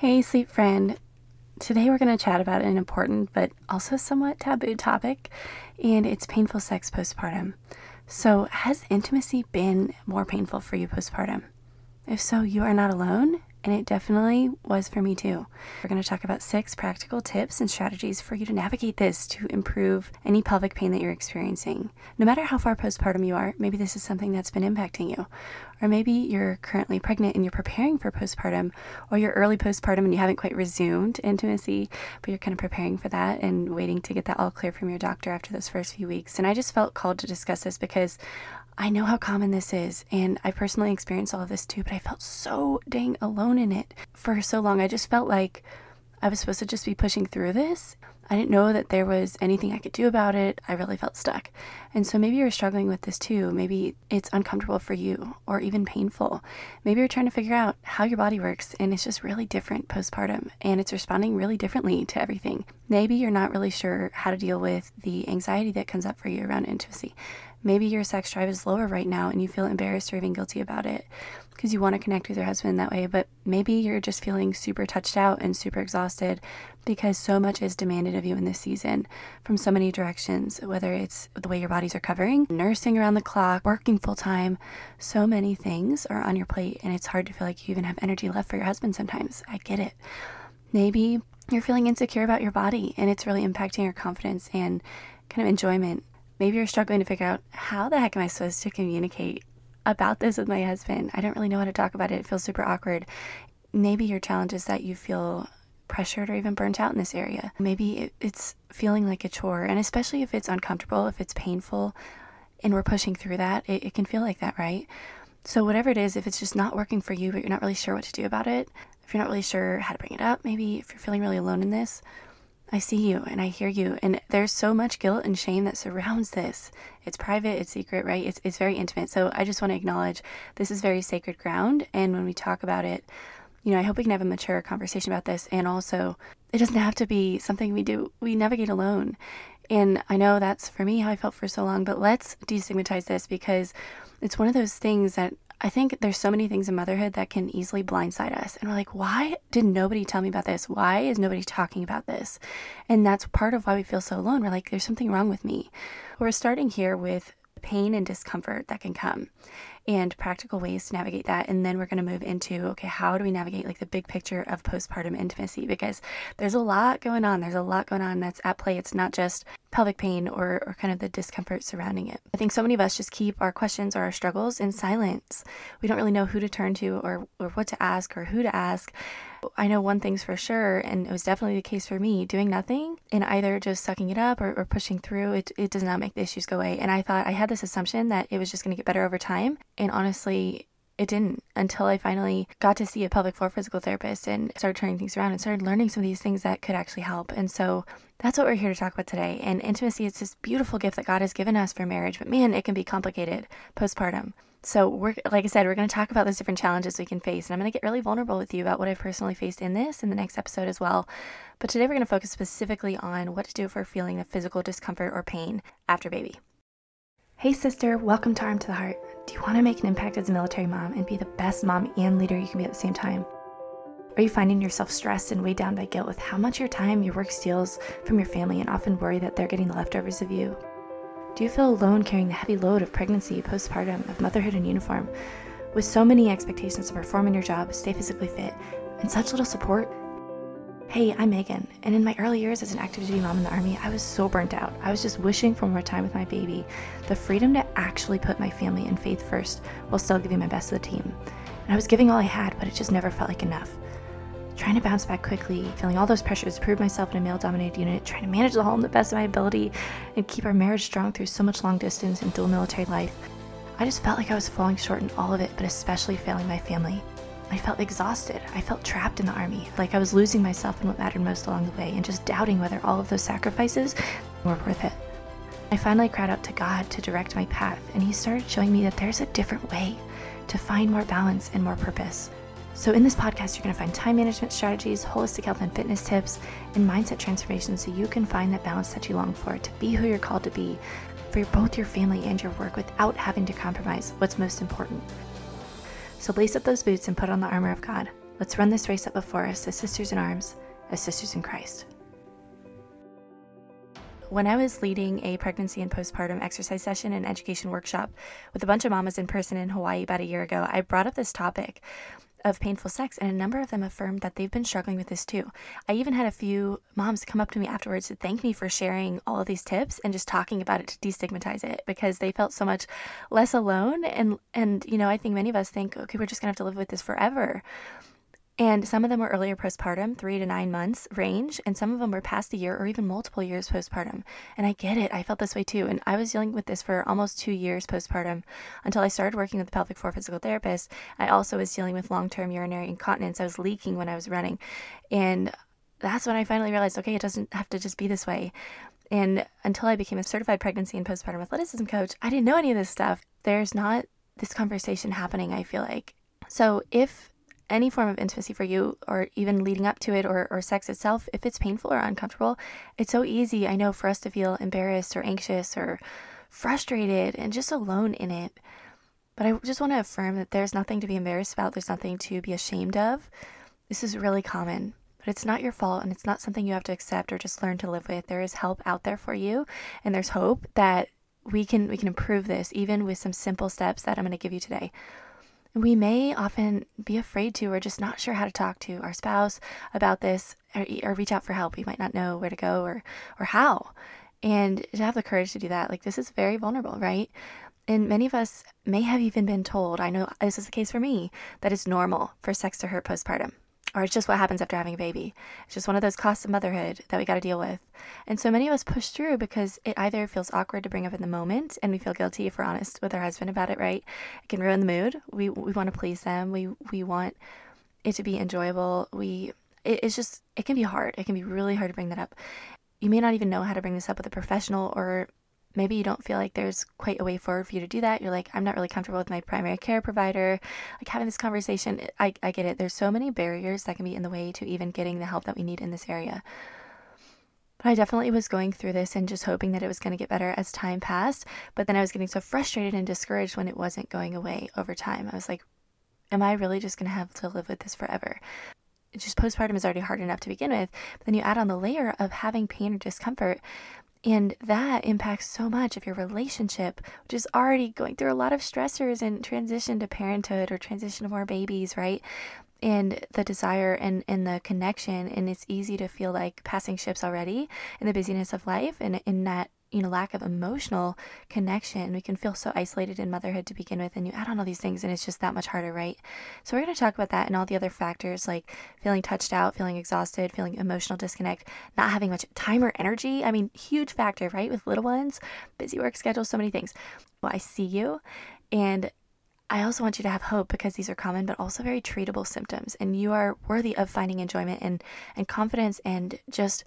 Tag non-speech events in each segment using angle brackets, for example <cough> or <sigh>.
Hey, sleep friend. Today we're going to chat about an important but also somewhat taboo topic, and it's painful sex postpartum. So, has intimacy been more painful for you postpartum? If so, you are not alone and it definitely was for me too. We're going to talk about six practical tips and strategies for you to navigate this to improve any pelvic pain that you're experiencing. No matter how far postpartum you are, maybe this is something that's been impacting you. Or maybe you're currently pregnant and you're preparing for postpartum, or you're early postpartum and you haven't quite resumed intimacy, but you're kind of preparing for that and waiting to get that all clear from your doctor after those first few weeks. And I just felt called to discuss this because I know how common this is, and I personally experienced all of this too, but I felt so dang alone in it for so long. I just felt like I was supposed to just be pushing through this. I didn't know that there was anything I could do about it. I really felt stuck. And so maybe you're struggling with this too. Maybe it's uncomfortable for you or even painful. Maybe you're trying to figure out how your body works and it's just really different postpartum and it's responding really differently to everything. Maybe you're not really sure how to deal with the anxiety that comes up for you around intimacy. Maybe your sex drive is lower right now and you feel embarrassed or even guilty about it because you want to connect with your husband that way, but maybe you're just feeling super touched out and super exhausted because so much is demanded of you in this season from so many directions, whether it's the way your bodies are covering, nursing around the clock, working full time. So many things are on your plate, and it's hard to feel like you even have energy left for your husband sometimes. I get it. Maybe you're feeling insecure about your body and it's really impacting your confidence and kind of enjoyment Maybe you're struggling to figure out how the heck am I supposed to communicate about this with my husband? I don't really know how to talk about it. It feels super awkward. Maybe your challenge is that you feel pressured or even burnt out in this area. Maybe it's feeling like a chore, and especially if it's uncomfortable, if it's painful, and we're pushing through that, it, it can feel like that, right? So, whatever it is, if it's just not working for you, but you're not really sure what to do about it, if you're not really sure how to bring it up, maybe if you're feeling really alone in this, I see you and I hear you. And there's so much guilt and shame that surrounds this. It's private, it's secret, right? It's, it's very intimate. So I just want to acknowledge this is very sacred ground. And when we talk about it, you know, I hope we can have a mature conversation about this. And also, it doesn't have to be something we do, we navigate alone. And I know that's for me how I felt for so long, but let's destigmatize this because it's one of those things that I think there's so many things in motherhood that can easily blindside us. And we're like, why did nobody tell me about this? Why is nobody talking about this? And that's part of why we feel so alone. We're like, there's something wrong with me. We're starting here with pain and discomfort that can come and practical ways to navigate that. And then we're going to move into okay, how do we navigate like the big picture of postpartum intimacy? Because there's a lot going on. There's a lot going on that's at play. It's not just pelvic pain or, or kind of the discomfort surrounding it. I think so many of us just keep our questions or our struggles in silence. We don't really know who to turn to or, or what to ask or who to ask. I know one thing's for sure, and it was definitely the case for me doing nothing and either just sucking it up or, or pushing through, it, it does not make the issues go away. And I thought I had this assumption that it was just going to get better over time. And honestly, it didn't until I finally got to see a pelvic floor physical therapist and started turning things around and started learning some of these things that could actually help. And so that's what we're here to talk about today. And intimacy is this beautiful gift that God has given us for marriage, but man, it can be complicated postpartum. So we're like I said, we're going to talk about those different challenges we can face, and I'm going to get really vulnerable with you about what I've personally faced in this in the next episode as well. But today we're going to focus specifically on what to do for feeling the physical discomfort or pain after baby. Hey sister, welcome to Arm to the Heart. Do you want to make an impact as a military mom and be the best mom and leader you can be at the same time? Are you finding yourself stressed and weighed down by guilt with how much your time, your work steals from your family and often worry that they're getting the leftovers of you? Do you feel alone carrying the heavy load of pregnancy, postpartum, of motherhood in uniform, with so many expectations to perform in your job, stay physically fit, and such little support? Hey, I'm Megan, and in my early years as an active duty mom in the Army, I was so burnt out. I was just wishing for more time with my baby, the freedom to actually put my family and faith first while still giving my best to the team. And I was giving all I had, but it just never felt like enough trying to bounce back quickly, feeling all those pressures, prove myself in a male dominated unit, trying to manage the home the best of my ability, and keep our marriage strong through so much long distance and dual military life. I just felt like I was falling short in all of it, but especially failing my family. I felt exhausted. I felt trapped in the army, like I was losing myself in what mattered most along the way, and just doubting whether all of those sacrifices were worth it. I finally cried out to God to direct my path, and He started showing me that there's a different way to find more balance and more purpose. So, in this podcast, you're going to find time management strategies, holistic health and fitness tips, and mindset transformation so you can find that balance that you long for to be who you're called to be for both your family and your work without having to compromise what's most important. So, lace up those boots and put on the armor of God. Let's run this race up before us as sisters in arms, as sisters in Christ. When I was leading a pregnancy and postpartum exercise session and education workshop with a bunch of mamas in person in Hawaii about a year ago, I brought up this topic of painful sex, and a number of them affirmed that they've been struggling with this too. I even had a few moms come up to me afterwards to thank me for sharing all of these tips and just talking about it to destigmatize it because they felt so much less alone. And and you know, I think many of us think, okay, we're just gonna have to live with this forever. And some of them were earlier postpartum, three to nine months range, and some of them were past a year or even multiple years postpartum. And I get it, I felt this way too. And I was dealing with this for almost two years postpartum until I started working with the pelvic floor physical therapist. I also was dealing with long term urinary incontinence. I was leaking when I was running. And that's when I finally realized okay, it doesn't have to just be this way. And until I became a certified pregnancy and postpartum athleticism coach, I didn't know any of this stuff. There's not this conversation happening, I feel like. So if any form of intimacy for you, or even leading up to it, or, or sex itself, if it's painful or uncomfortable, it's so easy, I know, for us to feel embarrassed or anxious or frustrated and just alone in it. But I just want to affirm that there's nothing to be embarrassed about, there's nothing to be ashamed of. This is really common, but it's not your fault and it's not something you have to accept or just learn to live with. There is help out there for you, and there's hope that we can we can improve this even with some simple steps that I'm going to give you today. We may often be afraid to or just not sure how to talk to our spouse about this or, or reach out for help. We might not know where to go or, or how. And to have the courage to do that, like this is very vulnerable, right? And many of us may have even been told, I know this is the case for me, that it's normal for sex to hurt postpartum or it's just what happens after having a baby. It's just one of those costs of motherhood that we got to deal with. And so many of us push through because it either feels awkward to bring up in the moment and we feel guilty if we're honest with our husband about it, right? It can ruin the mood. We we want to please them. We we want it to be enjoyable. We it, it's just it can be hard. It can be really hard to bring that up. You may not even know how to bring this up with a professional or maybe you don't feel like there's quite a way forward for you to do that. You're like, I'm not really comfortable with my primary care provider. Like having this conversation, I, I get it. There's so many barriers that can be in the way to even getting the help that we need in this area. But I definitely was going through this and just hoping that it was going to get better as time passed. But then I was getting so frustrated and discouraged when it wasn't going away over time. I was like, am I really just going to have to live with this forever? It's just postpartum is already hard enough to begin with. But then you add on the layer of having pain or discomfort. And that impacts so much of your relationship, which is already going through a lot of stressors and transition to parenthood or transition to more babies, right? And the desire and, and the connection. And it's easy to feel like passing ships already in the busyness of life and in that you know lack of emotional connection. We can feel so isolated in motherhood to begin with and you add on all these things and it's just that much harder right? So we're going to talk about that and all the other factors like feeling touched out feeling exhausted feeling emotional disconnect not having much time or energy. I mean huge factor right with little ones. Busy work schedule so many things. Well i see you and I also want you to have hope because these are common but also very treatable symptoms and you are worthy of finding enjoyment and and confidence and just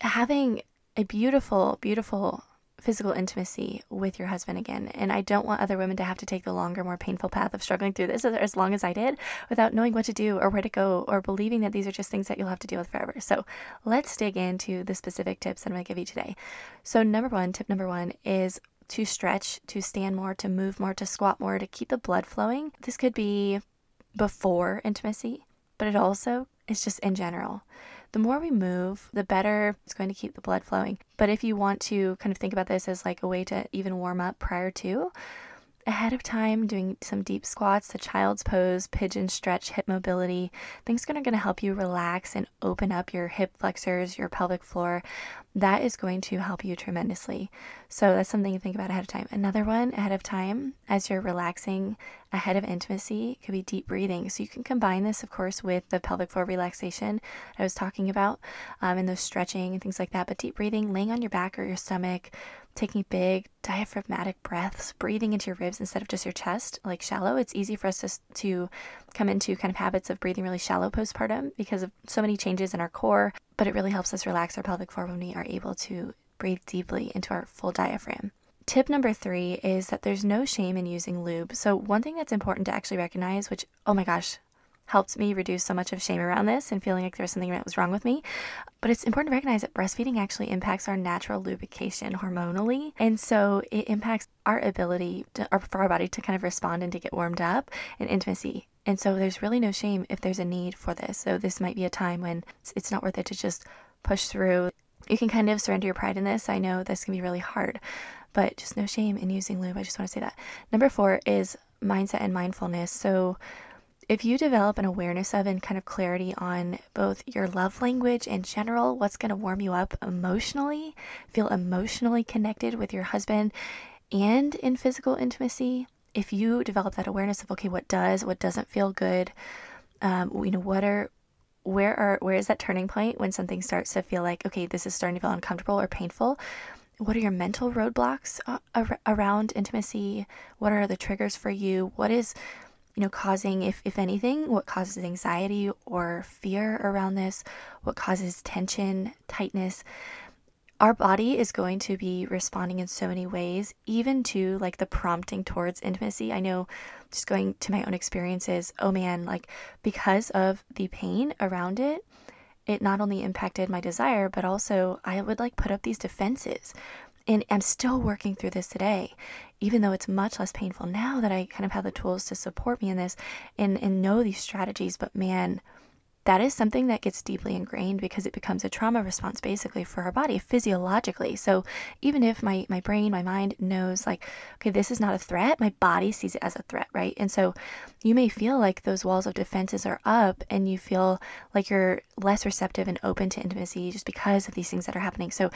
having a beautiful, beautiful physical intimacy with your husband again. And I don't want other women to have to take the longer, more painful path of struggling through this as long as I did without knowing what to do or where to go or believing that these are just things that you'll have to deal with forever. So let's dig into the specific tips that I'm going to give you today. So, number one, tip number one is to stretch, to stand more, to move more, to squat more, to keep the blood flowing. This could be before intimacy, but it also is just in general the more we move, the better it's going to keep the blood flowing. But if you want to kind of think about this as like a way to even warm up prior to, ahead of time doing some deep squats, the child's pose, pigeon stretch, hip mobility. Things are going to help you relax and open up your hip flexors, your pelvic floor. That is going to help you tremendously. So that's something to think about ahead of time. Another one ahead of time as you're relaxing ahead of intimacy could be deep breathing. So you can combine this, of course, with the pelvic floor relaxation I was talking about um, and those stretching and things like that. But deep breathing, laying on your back or your stomach, taking big diaphragmatic breaths, breathing into your ribs instead of just your chest, like shallow. It's easy for us to, to come into kind of habits of breathing really shallow postpartum because of so many changes in our core, but it really helps us relax our pelvic floor when we are able to breathe deeply into our full diaphragm. Tip number three is that there's no shame in using lube. So, one thing that's important to actually recognize, which, oh my gosh, helped me reduce so much of shame around this and feeling like there was something that was wrong with me. But it's important to recognize that breastfeeding actually impacts our natural lubrication hormonally. And so it impacts our ability to, or for our body to kind of respond and to get warmed up in intimacy. And so there's really no shame if there's a need for this. So this might be a time when it's not worth it to just push through. You can kind of surrender your pride in this. I know this can be really hard, but just no shame in using lube. I just want to say that. Number four is mindset and mindfulness. So if you develop an awareness of and kind of clarity on both your love language in general, what's going to warm you up emotionally, feel emotionally connected with your husband, and in physical intimacy, if you develop that awareness of okay, what does, what doesn't feel good, um, you know, what are where are where is that turning point when something starts to feel like okay, this is starting to feel uncomfortable or painful? What are your mental roadblocks uh, around intimacy? What are the triggers for you? What is you know causing if if anything what causes anxiety or fear around this what causes tension tightness our body is going to be responding in so many ways, even to like the prompting towards intimacy. I know just going to my own experiences, oh man, like because of the pain around it, it not only impacted my desire, but also I would like put up these defenses. And I'm still working through this today, even though it's much less painful now that I kind of have the tools to support me in this and, and know these strategies. But man, that is something that gets deeply ingrained because it becomes a trauma response basically for our body physiologically. So even if my my brain, my mind knows like, okay, this is not a threat, my body sees it as a threat, right? And so you may feel like those walls of defenses are up and you feel like you're less receptive and open to intimacy just because of these things that are happening. So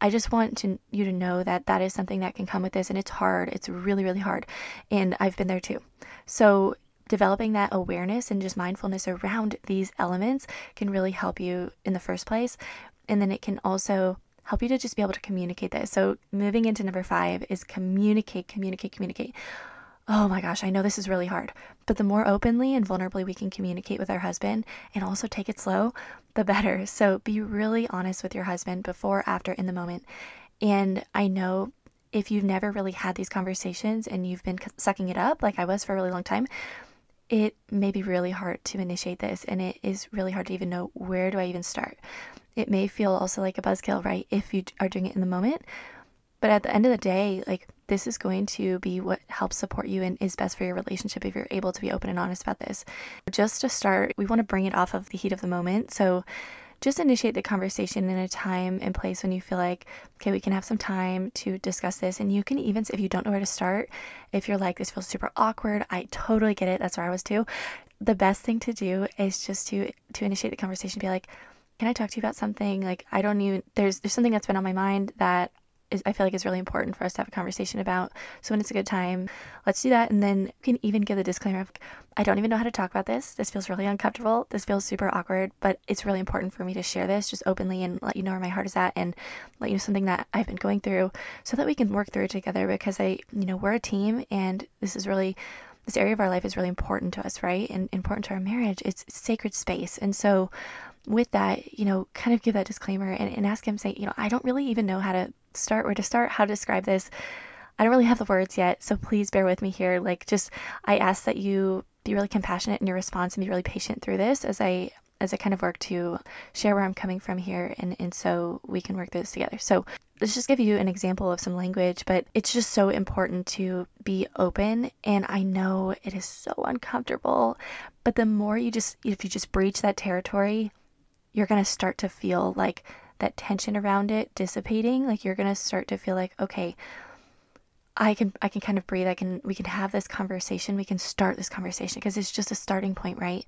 I just want to you to know that that is something that can come with this and it's hard. It's really really hard. And I've been there too. So developing that awareness and just mindfulness around these elements can really help you in the first place. And then it can also help you to just be able to communicate this. So, moving into number five is communicate, communicate, communicate. Oh my gosh, I know this is really hard, but the more openly and vulnerably we can communicate with our husband and also take it slow, the better. <laughs> So, be really honest with your husband before, after, in the moment. And I know if you've never really had these conversations and you've been sucking it up, like I was for a really long time, it may be really hard to initiate this and it is really hard to even know where do I even start. It may feel also like a buzzkill, right? If you are doing it in the moment. But at the end of the day, like this is going to be what helps support you and is best for your relationship if you're able to be open and honest about this. Just to start, we want to bring it off of the heat of the moment. So just initiate the conversation in a time and place when you feel like, okay, we can have some time to discuss this. And you can even, if you don't know where to start, if you're like, this feels super awkward, I totally get it. That's where I was too. The best thing to do is just to to initiate the conversation, be like, can I talk to you about something? Like, I don't even, there's, there's something that's been on my mind that is, I feel like is really important for us to have a conversation about. So when it's a good time, let's do that. And then you can even give the disclaimer of, I don't even know how to talk about this. This feels really uncomfortable. This feels super awkward, but it's really important for me to share this just openly and let you know where my heart is at and let you know something that I've been going through so that we can work through it together because I, you know, we're a team and this is really this area of our life is really important to us, right? And important to our marriage. It's sacred space. And so with that, you know, kind of give that disclaimer and, and ask him, say, you know, I don't really even know how to start, where to start, how to describe this. I don't really have the words yet, so please bear with me here. Like, just I ask that you be really compassionate in your response and be really patient through this as I as I kind of work to share where I'm coming from here and, and so we can work this together. So let's just give you an example of some language, but it's just so important to be open. And I know it is so uncomfortable, but the more you just, if you just breach that territory, you're to start to feel like that tension around it dissipating like you're going to start to feel like okay I can I can kind of breathe I can we can have this conversation we can start this conversation because it's just a starting point right?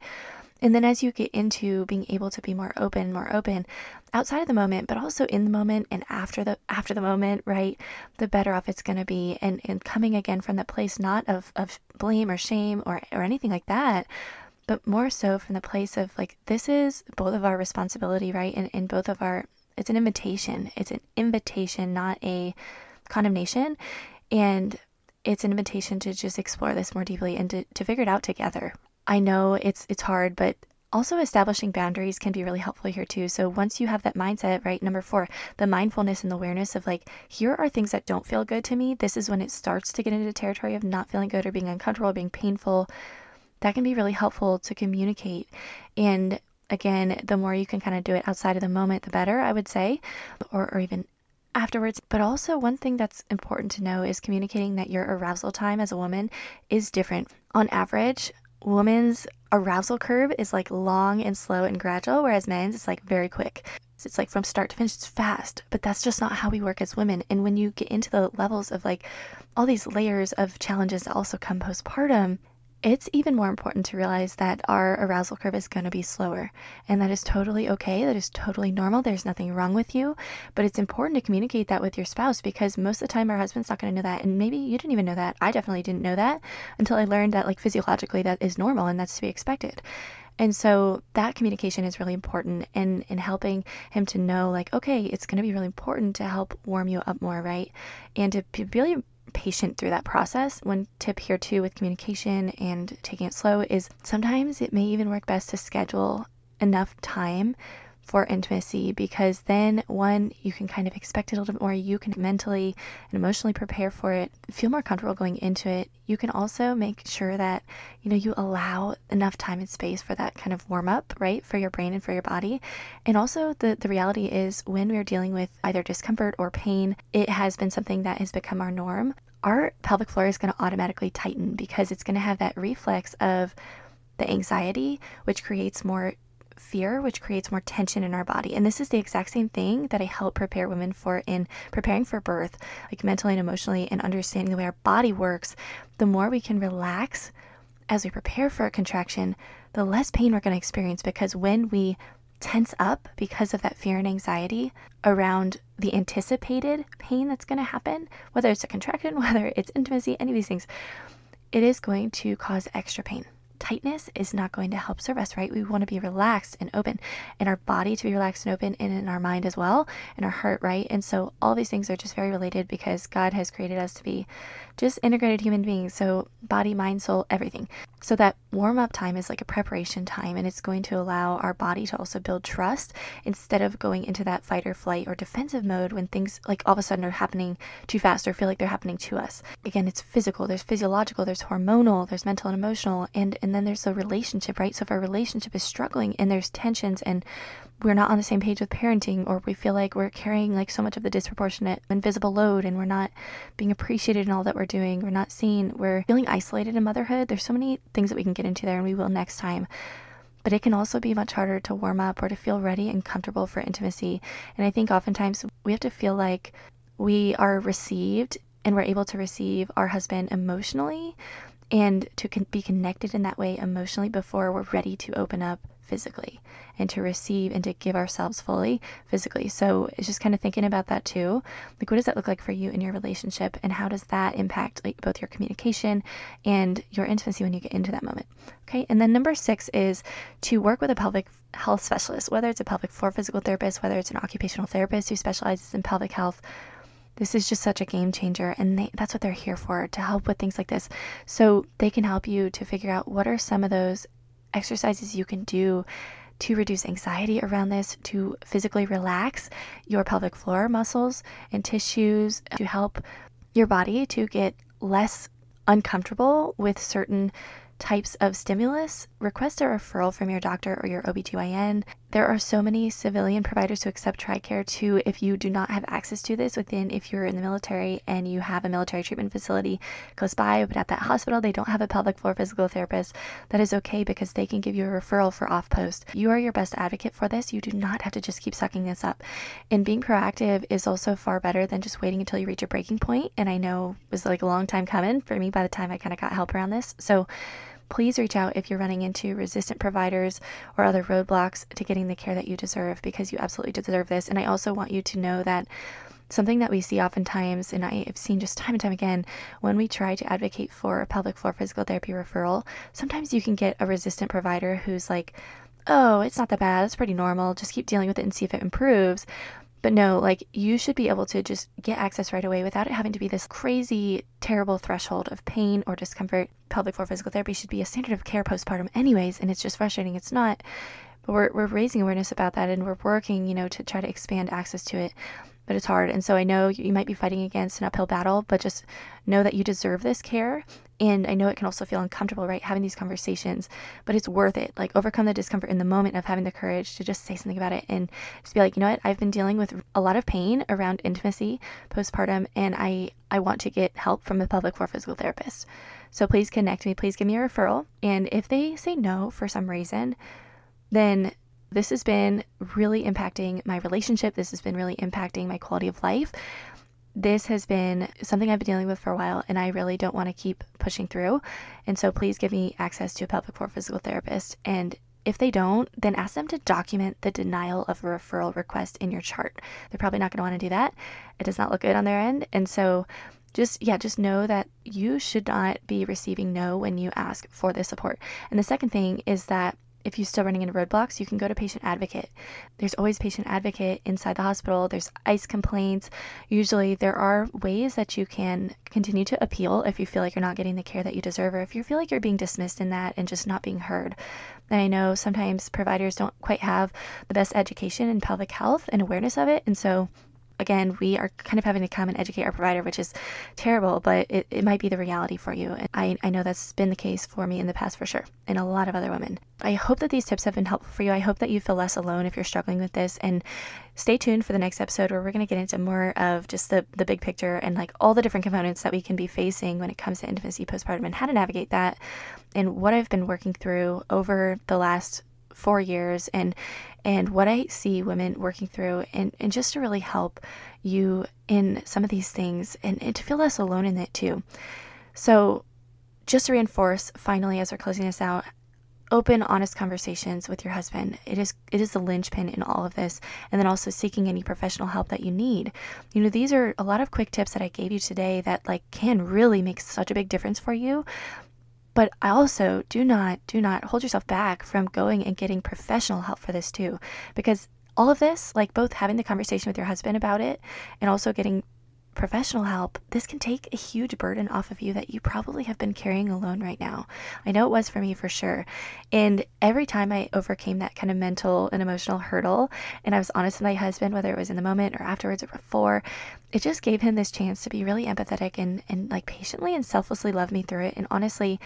And then as you get into being able to be more open more open outside of the moment but also in the moment and after the after the moment right the better off it's going to be. And and coming again from that place not of of blame or shame or or anything like that but more so from the place of like this is both of our responsibility right and, in both of our it's an invitation. It's an invitation, not a condemnation. And it's an invitation to just explore this more deeply and to, to figure it out together. I know it's it's hard, but also establishing boundaries can be really helpful here too. So once you have that mindset, right, number 4, the mindfulness and the awareness of like here are things that don't feel good to me. This is when it starts to get into the territory of not feeling good or being uncomfortable, or being painful. That can be really helpful to communicate. And again, the more you can kind of do it outside of the moment, the better, I would say, or, or even afterwards. But also, one thing that's important to know is communicating that your arousal time as a woman is different. On average, women's arousal curve is like long and slow and gradual, whereas men's is like very quick. It's like from start to finish, it's fast, but that's just not how we work as women. And when you get into the levels of like all these layers of challenges that also come postpartum, it's even more important to realize that our arousal curve is going to be slower. And that is totally okay. That is totally normal. There's nothing wrong with you. But it's important to communicate that with your spouse because most of the time our husband's not going to know that. And maybe you didn't even know that. I definitely didn't know that until I learned that, like, physiologically, that is normal and that's to be expected. And so that communication is really important in, in helping him to know, like, okay, it's going to be really important to help warm you up more, right? And to be patient through that process. One tip here, too, with communication and taking it slow is sometimes it may even work best to schedule enough time for intimacy because then one you can kind of expect it a little bit more. You can mentally and emotionally prepare for it feel more comfortable going into it. You can also make sure that you know you allow enough time and space for that kind of warm up right for your brain and for your body. And also the the reality is when we're dealing with either discomfort or pain it has been something that has become our norm. Our pelvic floor is going to automatically tighten because it's going to have that reflex of the anxiety, which creates more fear, which creates more tension in our body. And this is the exact same thing that I help prepare women for in preparing for birth, like mentally and emotionally, and understanding the way our body works. The more we can relax as we prepare for a contraction, the less pain we're going to experience because when we tense up because of that fear and anxiety around the anticipated pain that's going to happen, whether it's a contraction, <laughs> whether it's intimacy, any of these things, it is going to cause extra pain tightness is not going to help serve us, right? We want to be relaxed and open, and our body to be relaxed and open, and in our mind as well, and our heart, right? And so all these things are just very related because God has created us to be just integrated human beings. So body, mind, soul, everything. So that warm up time is like a preparation time, and it's going to allow our body to also build trust instead of going into that fight or flight or defensive mode when things like all of a sudden are happening too fast or feel like they're happening to us. Again, it's physical, there's physiological, there's hormonal, there's mental and emotional, and and then there's the relationship, right? So if our relationship is struggling and there's tensions and we're not on the same page with parenting or we feel like we're carrying like so much of the disproportionate invisible load and we're not being appreciated in all that we're doing. We're not seen. We're feeling isolated in motherhood. There's so many things that we can get into there and we will next time. But it can also be much harder to warm up or to feel ready and comfortable for intimacy. And i think oftentimes we have to feel like we are received and we're able to receive our husband emotionally and to con- be connected in that way emotionally before we're ready to open up physically and to receive and to give ourselves fully physically. So it's just kind of thinking about that too. Like, what does that look like for you in your relationship, and how does that impact like both your communication and your intimacy when you get into that moment? Okay, and then number six is to work with a pelvic health specialist, whether it's a pelvic floor physical therapist, whether it's an occupational therapist who specializes in pelvic health. This is just such a game changer, and they, that's what they're here for to help with things like this. So they can help you to figure out what are some of those exercises you can do to reduce anxiety around this, to physically relax your pelvic floor muscles and tissues, to help your body to get less uncomfortable with certain types of stimulus, request a referral from your doctor or your OBGYN. There are so many civilian providers who accept TRICARE too. If you do not have access to this within, if you're in the military and you have a military treatment facility close by, but at that hospital they don't have a pelvic floor physical therapist, that is okay because they can give you a referral for off post. You are your best advocate for this. You do not have to just keep sucking this up. And being proactive is also far better than just waiting until you reach a breaking point. And I know it was like a long time coming for me by the time I kind of got help around this. So please reach out if you're running into resistant providers or other roadblocks to getting the care that you deserve because you absolutely deserve this. And I also want you to know that something that we see oftentimes, and I have seen just time and time again, when we try to advocate for a pelvic floor physical therapy referral, sometimes you can get a resistant provider who's like, oh, it's not that bad. It's pretty normal. Just keep dealing with it and see if it improves. But no, like you should be able to just get access right away without it having to be this crazy, terrible threshold of pain or discomfort. Pelvic floor physical therapy should be a standard of care postpartum, anyways, and it's just frustrating. It's not. But we're, we're raising awareness about that and we're working, you know, to try to expand access to it but it's hard. And so I know you might be fighting against an uphill battle, but just know that you deserve this care. And I know it can also feel uncomfortable, right? Having these conversations, but it's worth it. Like, overcome the discomfort in the moment of having the courage to just say something about it and just be like, you know what? I've been dealing with a lot of pain around intimacy postpartum, and I, I want to get help from a pelvic floor physical therapist. So please connect me. Please give me a referral. And if they say no for some reason, then this has been really impacting my relationship. This has been really impacting my quality of life. This has been something I've been dealing with for a while, and I really don't want to keep pushing through. And so, please give me access to a pelvic floor physical therapist. And if they don't, then ask them to document the denial of a referral request in your chart. They're probably not going to want to do that. It does not look good on their end. And so, just yeah, just know that you should not be receiving no when you ask for the support. And the second thing is that if you're still running into roadblocks, you can go to patient advocate. There's always patient advocate inside the hospital. There's ICE complaints. Usually, there are ways that you can continue to appeal if you feel like you're not getting the care that you deserve, or if you feel like you're being dismissed in that and just not being heard. And I know sometimes providers don't quite have the best education in pelvic health and awareness of it. And so again, we are kind of having to come and educate our provider, which is terrible, but it, it might be the reality for you. And I, I know that's been the case for me in the past for sure, and a lot of other women. I hope that these tips have been helpful for you. I hope that you feel less alone if you're struggling with this. And stay tuned for the next episode where we're going to get into more of just the, the big picture and like all the different components that we can be facing when it comes to intimacy postpartum and how to navigate that and what I've been working through over the last four years and and what I see women working through and, and just to really help you in some of these things and, and to feel less alone in it too. So just to reinforce finally as we're closing this out, open honest conversations with your husband. It is it is the linchpin in all of this. And then also seeking any professional help that you need. You know these are a lot of quick tips that i gave you today that like can really make such a big difference for you but I also do not, do not hold yourself back from going and getting professional help for this too. Because all of this, like both having the conversation with your husband about it and also getting professional help, this can take a huge burden off of you that you probably have been carrying alone right now. I know it was for me for sure. And every time I overcame that kind of mental and emotional hurdle, and I was honest with my husband, whether it was in the moment or afterwards or before, it just gave him this chance to be really empathetic and, and like patiently and selflessly love me through it. And honestly,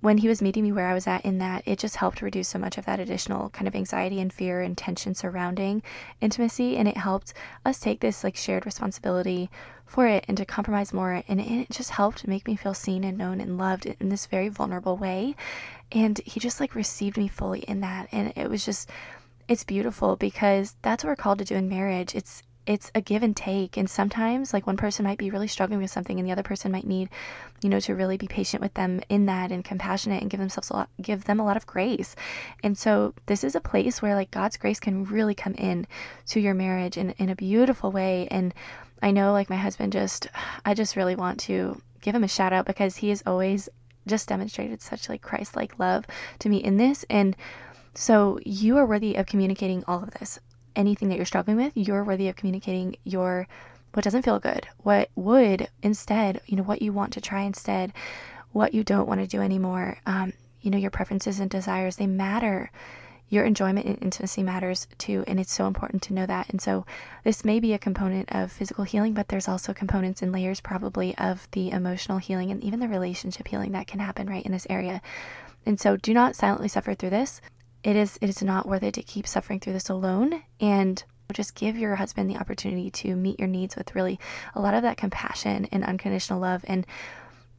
when he was meeting me where I was at in that, it just helped reduce so much of that additional kind of anxiety and fear and tension surrounding intimacy. And it helped us take this like shared responsibility for it and to compromise more. And it just helped make me feel seen and known and loved in this very vulnerable way. And he just like received me fully in that. And it was just, it's beautiful because that's what we're called to do in marriage. It's it's a give and take and sometimes like one person might be really struggling with something and the other person might need you know to really be patient with them in that and compassionate and give themselves a lot give them a lot of grace. And so this is a place where like god's grace can really come in to your marriage in, in a beautiful way. And i know like my husband just i just really want to give him a shout out because he has always just demonstrated such like christ-like love to me in this. And so you are worthy of communicating all of this anything that you're struggling with, you're worthy of communicating your what doesn't feel good, what would instead, you know, what you want to try instead, what you don't want to do anymore. Um, you know, your preferences and desires, they matter. Your enjoyment and intimacy matters too, and it's so important to know that. And so, this may be a component of physical healing, but there's also components and layers probably of the emotional healing and even the relationship healing that can happen right in this area. And so, do not silently suffer through this it is it is not worth it to keep suffering through this alone and just give your husband the opportunity to meet your needs with really a lot of that compassion and unconditional love and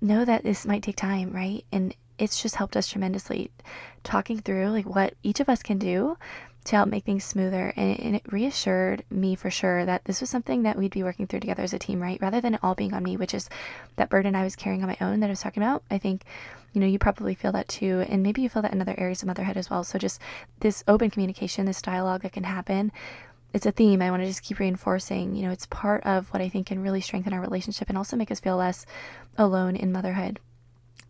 know that this might take time right and it's just helped us tremendously talking through like what each of us can do to help make things smoother. And, and, it reassured me for sure that this was something that we'd be working through together as a team, right? Rather than it all being on me, which is that burden I was carrying on my own that I was talking about. I think, you know, you probably feel that too. And maybe you feel that in other areas of motherhood as well. So just this open communication, this dialogue that can happen. It's a theme I want to just keep reinforcing. You know, it's part of what I think can really strengthen our relationship and also make us feel less alone in motherhood.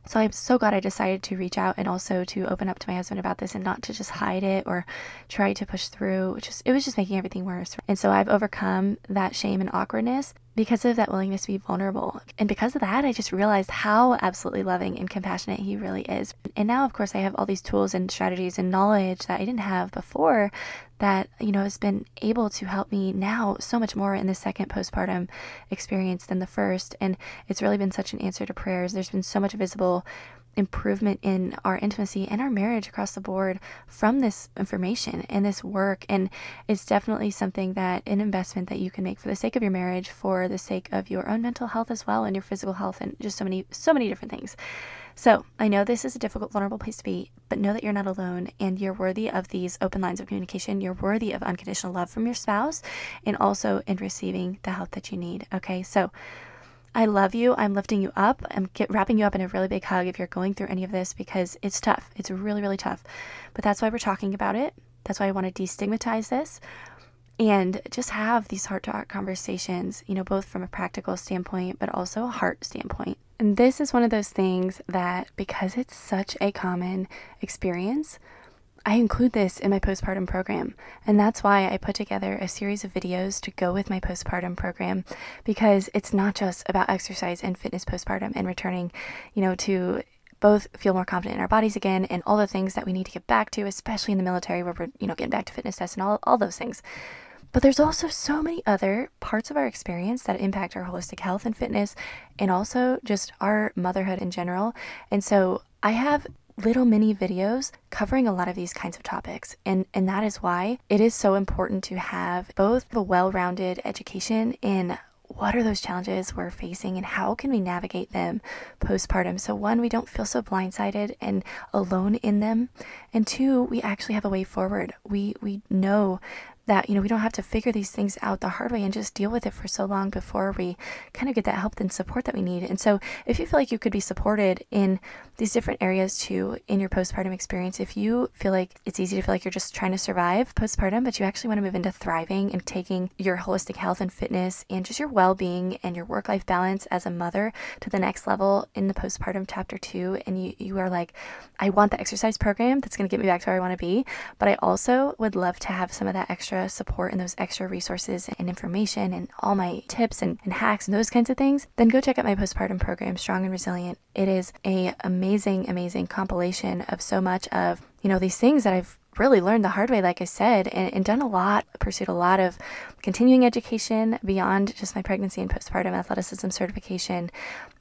So I'm so glad I decided to reach out and also to open up to my husband about this and not to just hide it or try to push through, is it was just making everything worse. And so I've overcome that shame and awkwardness because of that willingness to be vulnerable. And because of that, I just realized how absolutely loving and compassionate he really is. And now, of course, I have all these tools and strategies and knowledge that I didn't have before that, you know, has been able to help me now so much more in the second postpartum experience than the first. And it's really been such an answer to prayers. There's been so much visible improvement in our intimacy and our marriage across the board from this information and this work. And it's definitely something that an investment that you can make for the sake of your marriage, for the sake of your own mental health as well, and your physical health, and just so many, so many different things. So I know this is a difficult, vulnerable place to be, but know that you're not alone and you're worthy of these open lines of communication. You're worthy of unconditional love from your spouse and also in receiving the help that you need. Okay, so I love you. I'm lifting you up. I'm get, wrapping you up in a really big hug if you're going through any of this because it's tough. It's really, really tough. But that's why we're talking about it. That's why I want to destigmatize this and just have these heart to heart conversations, you know, both from a practical standpoint, but also a heart standpoint. And this is one of those things that, because it's such a common experience, I include this in my postpartum program. And that's why I put together a series of videos to go with my postpartum program because it's not just about exercise and fitness postpartum and returning, you know, to both feel more confident in our bodies again and all the things that we need to get back to, especially in the military where we're, you know, getting back to fitness tests and all, all those things. But there's also so many other parts of our experience that impact our holistic health and fitness and also just our motherhood in general. And so I have little mini videos covering a lot of these kinds of topics. And and that is why it is so important to have both a well-rounded education in what are those challenges we're facing and how can we navigate them postpartum. So one we don't feel so blindsided and alone in them. And two we actually have a way forward. We we know that you know we don't have to figure these things out the hard way and just deal with it for so long before we kind of get that help and support that we need. And so if you feel like you could be supported in these different areas too in your postpartum experience if you feel like it's easy to feel like you're just trying to survive postpartum but you actually want to move into thriving and taking your holistic health and fitness and just your well-being and your work-life balance as a mother to the next level in the postpartum chapter 2 and you you are like I want the exercise program that's going to get me back to where I want to be but I also would love to have some of that extra support and those extra resources and information and all my tips and, and hacks and those kinds of things, then go check out my postpartum program, Strong and Resilient. It is a amazing, amazing compilation of so much of, you know, these things that I've really learned the hard way, like I said, and, and, done a lot, pursued a lot of continuing education beyond just my pregnancy and postpartum athleticism certification.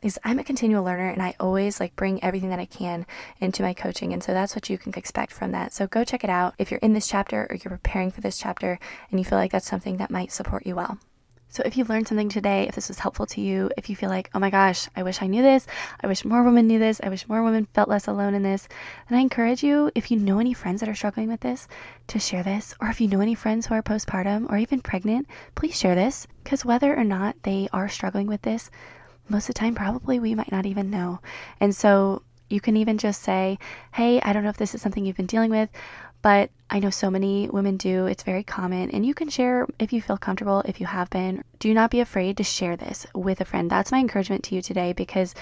Is I'm a continual learner and I always like bring everything that I can into my coaching. And so that's what you can expect from that. So go check it out if you're in this chapter or you're preparing for this chapter and you feel like that's something that might support you well. So if you learned something today, if this was helpful to you, if you feel like, oh my gosh, I wish I knew this, I wish more women knew this, I wish more women felt less alone in this, then I encourage you, if you know any friends that are struggling with this, to share this. Or if you know any friends who are postpartum or even pregnant, please share this. Because whether or not they are struggling with this, most of the time, probably we might not even know. And so you can even just say, hey, I don't know if this is something you've been dealing with but I know so many women do. It's very common, and you can share if you feel comfortable, if you have been. Do not be afraid to share this with a friend. That's my encouragement to you today because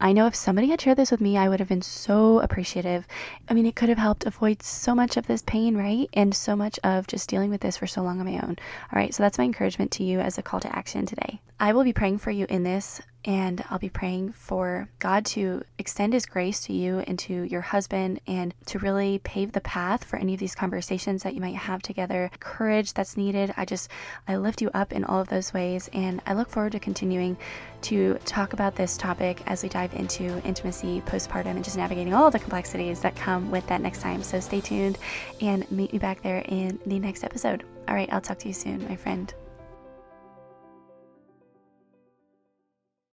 I know if somebody had shared this with me, I would have been so appreciative. I mean, it could have helped avoid so much of this pain, right? And so much of just dealing with this for so long on my own. All right, so that's my encouragement to you as a call to action today. I will be praying for you in this and I'll be praying for God to extend His grace to you and to your husband and to really pave the path for any of these conversations that you might have together. Courage that's needed. I just, I lift you up in all of those ways. And I look forward to continuing to talk about this topic as we dive into intimacy, postpartum, and just navigating all the complexities that come with that next time. So stay tuned and meet me back there in the next episode. All right, I'll talk to you soon, my friend.